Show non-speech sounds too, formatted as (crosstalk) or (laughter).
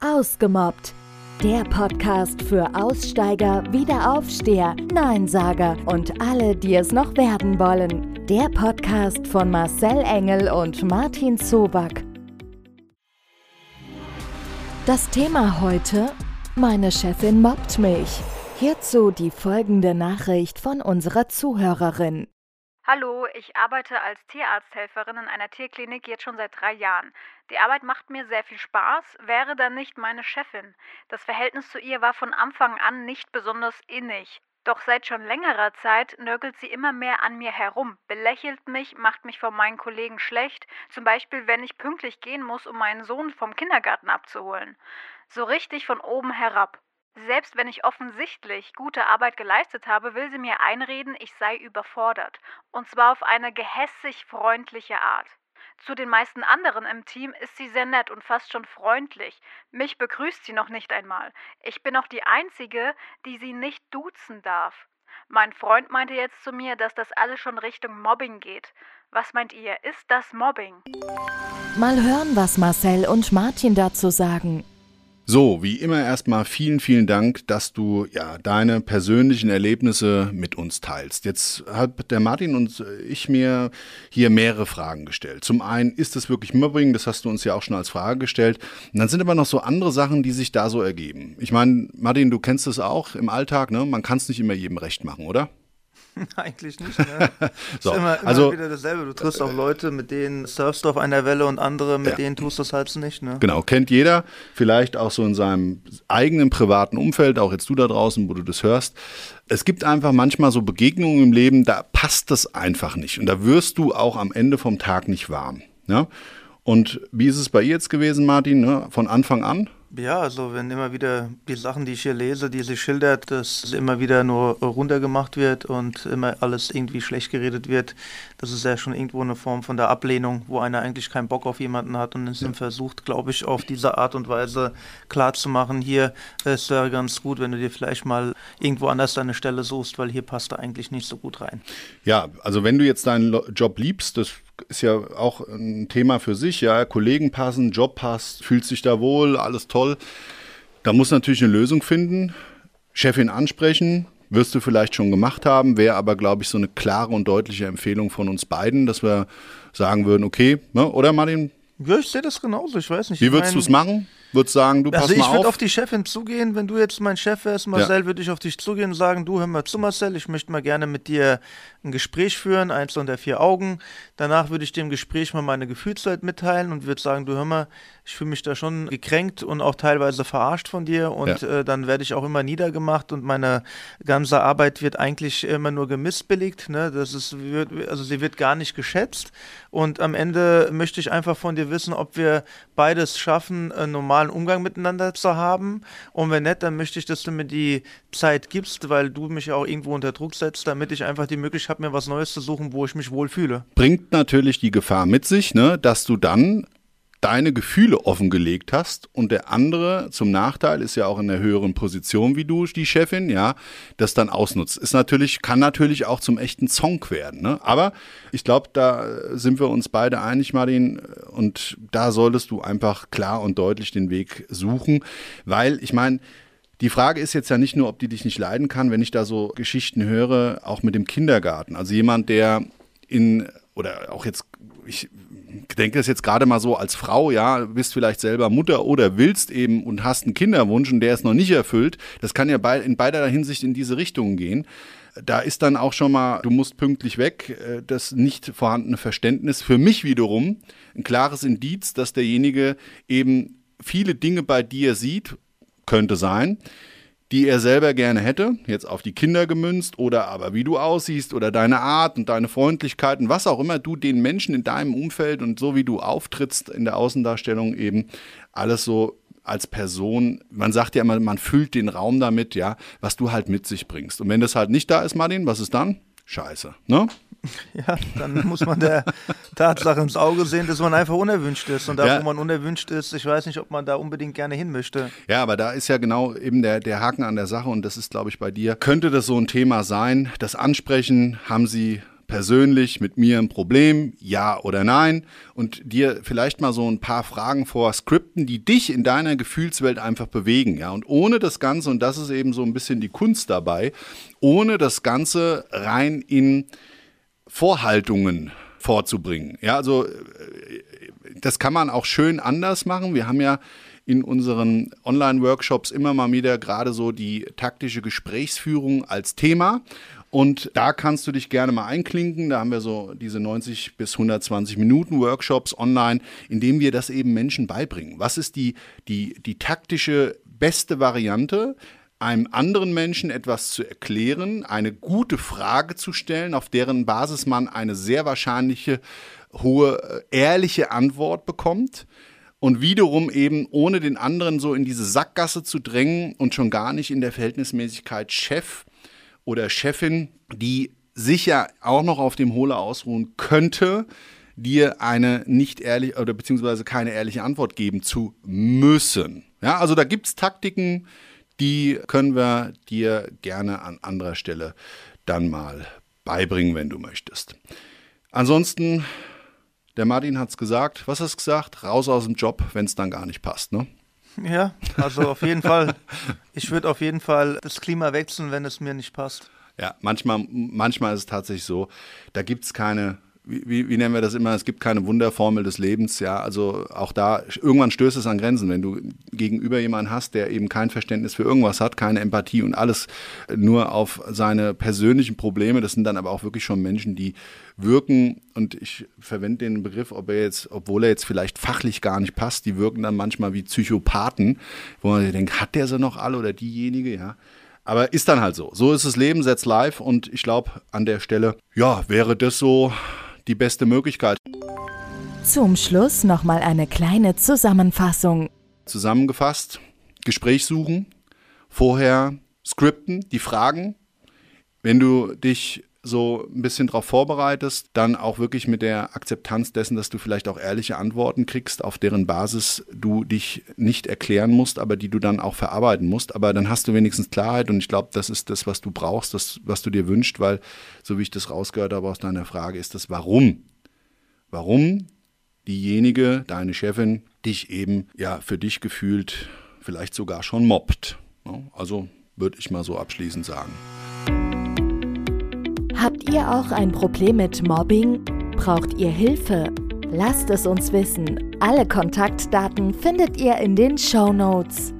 Ausgemobbt. Der Podcast für Aussteiger, Wiederaufsteher, Neinsager und alle, die es noch werden wollen. Der Podcast von Marcel Engel und Martin Zoback. Das Thema heute: Meine Chefin mobbt mich. Hierzu die folgende Nachricht von unserer Zuhörerin. Hallo, ich arbeite als Tierarzthelferin in einer Tierklinik jetzt schon seit drei Jahren. Die Arbeit macht mir sehr viel Spaß, wäre dann nicht meine Chefin. Das Verhältnis zu ihr war von Anfang an nicht besonders innig. Doch seit schon längerer Zeit nörgelt sie immer mehr an mir herum, belächelt mich, macht mich vor meinen Kollegen schlecht, zum Beispiel wenn ich pünktlich gehen muss, um meinen Sohn vom Kindergarten abzuholen. So richtig von oben herab. Selbst wenn ich offensichtlich gute Arbeit geleistet habe, will sie mir einreden, ich sei überfordert. Und zwar auf eine gehässig freundliche Art. Zu den meisten anderen im Team ist sie sehr nett und fast schon freundlich. Mich begrüßt sie noch nicht einmal. Ich bin auch die Einzige, die sie nicht duzen darf. Mein Freund meinte jetzt zu mir, dass das alles schon Richtung Mobbing geht. Was meint ihr? Ist das Mobbing? Mal hören, was Marcel und Martin dazu sagen. So, wie immer erstmal vielen, vielen Dank, dass du ja deine persönlichen Erlebnisse mit uns teilst. Jetzt hat der Martin und ich mir hier mehrere Fragen gestellt. Zum einen, ist es wirklich Mobbing? Das hast du uns ja auch schon als Frage gestellt. Und dann sind aber noch so andere Sachen, die sich da so ergeben. Ich meine, Martin, du kennst es auch im Alltag, ne? Man kann es nicht immer jedem recht machen, oder? (laughs) Eigentlich nicht. Ne? (laughs) so, ist immer, immer also, wieder dasselbe. Du triffst auch Leute, mit denen surfst du auf einer Welle und andere, mit Ja. denen tust du es halt nicht. Ne? Genau, kennt jeder, vielleicht auch so in seinem eigenen privaten Umfeld, auch jetzt du da draußen, wo du das hörst. Es gibt einfach manchmal so Begegnungen im Leben, da passt das einfach nicht und da wirst du auch am Ende vom Tag nicht warm. Ja? Und wie ist es bei ihr jetzt gewesen, Martin, ne? von Anfang an? Ja, also wenn immer wieder die Sachen, die ich hier lese, die sie schildert, dass immer wieder nur runtergemacht wird und immer alles irgendwie schlecht geredet wird, das ist ja schon irgendwo eine Form von der Ablehnung, wo einer eigentlich keinen Bock auf jemanden hat und es ihm versucht, glaube ich, auf diese Art und Weise klarzumachen, hier, es wäre ganz gut, wenn du dir vielleicht mal irgendwo anders deine Stelle suchst, weil hier passt er eigentlich nicht so gut rein. Ja, also wenn du jetzt deinen Job liebst, das ist ja auch ein Thema für sich, ja, Kollegen passen, Job passt, fühlt sich da wohl, alles toll. Da muss natürlich eine Lösung finden, Chefin ansprechen, wirst du vielleicht schon gemacht haben, wäre aber, glaube ich, so eine klare und deutliche Empfehlung von uns beiden, dass wir sagen würden, okay, ne, oder Martin, Ja, ich sehe das genauso, ich weiß nicht. wie würdest du es machen? Würdest sagen, du Also pass ich mal würde auf. auf die Chefin zugehen, wenn du jetzt mein Chef wärst, Marcel, würde ich auf dich zugehen und sagen, du hör mal zu, Marcel, ich möchte mal gerne mit dir ein Gespräch führen, eins unter vier Augen. Danach würde ich dem Gespräch mal meine Gefühlswelt mitteilen und würde sagen, du hör mal, ich fühle mich da schon gekränkt und auch teilweise verarscht von dir und Ja. äh, dann werde ich auch immer niedergemacht und meine ganze Arbeit wird eigentlich immer nur gemissbilligt. Ne? Das ist, also sie wird gar nicht geschätzt und am Ende möchte ich einfach von dir wissen, ob wir beides schaffen, einen normalen Umgang miteinander zu haben. Und wenn nicht, dann möchte ich, dass du mir die Zeit gibst, weil du mich auch irgendwo unter Druck setzt, damit ich einfach die Möglichkeit habe, mir was Neues zu suchen, wo ich mich wohlfühle. bringt natürlich die Gefahr mit sich, ne, dass du dann deine Gefühle offengelegt hast und der andere zum Nachteil ist ja auch in der höheren Position wie du, die Chefin, ja, das dann ausnutzt. Ist natürlich, kann natürlich auch zum echten Zonk werden. Ne? Aber ich glaube, da sind wir uns beide einig, Martin, und da solltest du einfach klar und deutlich den Weg suchen, weil ich meine, die Frage ist jetzt ja nicht nur, ob die dich nicht leiden kann, wenn ich da so Geschichten höre, auch mit dem Kindergarten. Also jemand, der in, oder auch jetzt, ich denke das jetzt gerade mal so als Frau, ja, bist vielleicht selber Mutter oder willst eben und hast einen Kinderwunsch und der ist noch nicht erfüllt. Das kann ja in beider Hinsicht in diese Richtung gehen. Da ist dann auch schon mal, du musst pünktlich weg, äh, das nicht vorhandene Verständnis für mich wiederum ein klares Indiz, dass derjenige eben viele Dinge bei dir sieht, könnte sein, die er selber gerne hätte, jetzt auf die Kinder gemünzt oder aber wie du aussiehst oder deine Art und deine Freundlichkeit und was auch immer du den Menschen in deinem Umfeld und so wie du auftrittst in der Außendarstellung eben alles so als Person, man sagt ja immer, man füllt den Raum damit, ja, was du halt mit sich bringst. Und wenn das halt nicht da ist, Martin, was ist dann? Scheiße, ne? (laughs) Ja, dann muss man der Tatsache ins Auge sehen, dass man einfach unerwünscht ist. Und da, Ja. wo man unerwünscht ist, ich weiß nicht, ob man da unbedingt gerne hin möchte. Ja, aber da ist ja genau eben der, der Haken an der Sache und das ist, glaube ich, bei dir. Könnte das so ein Thema sein? Das Ansprechen haben sie persönlich mit mir ein Problem, ja oder nein, und dir vielleicht mal so ein paar Fragen vor Skripten, die dich in deiner Gefühlswelt einfach bewegen, ja. Und ohne das Ganze, und das ist eben so ein bisschen die Kunst dabei, ohne das Ganze rein in Vorhaltungen vorzubringen. Ja, also äh, das kann man auch schön anders machen. Wir haben ja in unseren Online-Workshops immer mal wieder gerade so die taktische Gesprächsführung als Thema. Und da kannst du dich gerne mal einklinken. Da haben wir so diese 90 bis 120 Minuten Workshops online, in denen wir das eben Menschen beibringen. Was ist die, die, die taktische beste Variante? Einem anderen Menschen etwas zu erklären, eine gute Frage zu stellen, auf deren Basis man eine sehr wahrscheinliche hohe äh, ehrliche Antwort bekommt und wiederum eben ohne den anderen so in diese Sackgasse zu drängen und schon gar nicht in der Verhältnismäßigkeit Chef oder Chefin, die sicher auch noch auf dem Hohle ausruhen könnte, dir eine nicht ehrliche oder beziehungsweise keine ehrliche Antwort geben zu müssen. Ja, also da gibt es Taktiken, die können wir dir gerne an anderer Stelle dann mal beibringen, wenn du möchtest. Ansonsten, der Martin hat es gesagt. Was hast du gesagt? Raus aus dem Job, wenn es dann gar nicht passt, ne? Ja, also auf jeden Fall. (laughs) Ich würde auf jeden Fall das Klima wechseln, wenn es mir nicht passt. Ja, manchmal, manchmal ist es tatsächlich so, da gibt es keine wie, wie, nennen wir das immer, es gibt keine Wunderformel des Lebens, ja, also auch da, irgendwann stößt es an Grenzen, wenn du gegenüber jemanden hast, der eben kein Verständnis für irgendwas hat, keine Empathie und alles nur auf seine persönlichen Probleme, das sind dann aber auch wirklich schon Menschen, die wirken, und ich verwende den Begriff, ob er jetzt, obwohl er jetzt vielleicht fachlich gar nicht passt, die wirken dann manchmal wie Psychopathen, wo man sich denkt, hat der sie noch alle oder diejenige, ja, aber ist dann halt so. So ist das Leben, setzt live und ich glaube, an der Stelle, ja, wäre das so die beste Möglichkeit. Zum Schluss nochmal eine kleine Zusammenfassung. Zusammengefasst, Gespräch suchen, vorher skripten, die Fragen. Wenn du dich so ein bisschen darauf vorbereitest, dann auch wirklich mit der Akzeptanz dessen, dass du vielleicht auch ehrliche Antworten kriegst, auf deren Basis du dich nicht erklären musst, aber die du dann auch verarbeiten musst. Aber dann hast du wenigstens Klarheit und ich glaube, das ist das, was du brauchst, das, was du dir wünschst, weil, so wie ich das rausgehört habe aus deiner Frage, ist das Warum. Warum diejenige, deine Chefin, dich eben ja für dich gefühlt vielleicht sogar schon mobbt. Also würde ich mal so abschließend sagen. Habt ihr auch ein Problem mit Mobbing? Braucht ihr Hilfe? Lasst es uns wissen. Alle Kontaktdaten findet ihr in den Show Notes.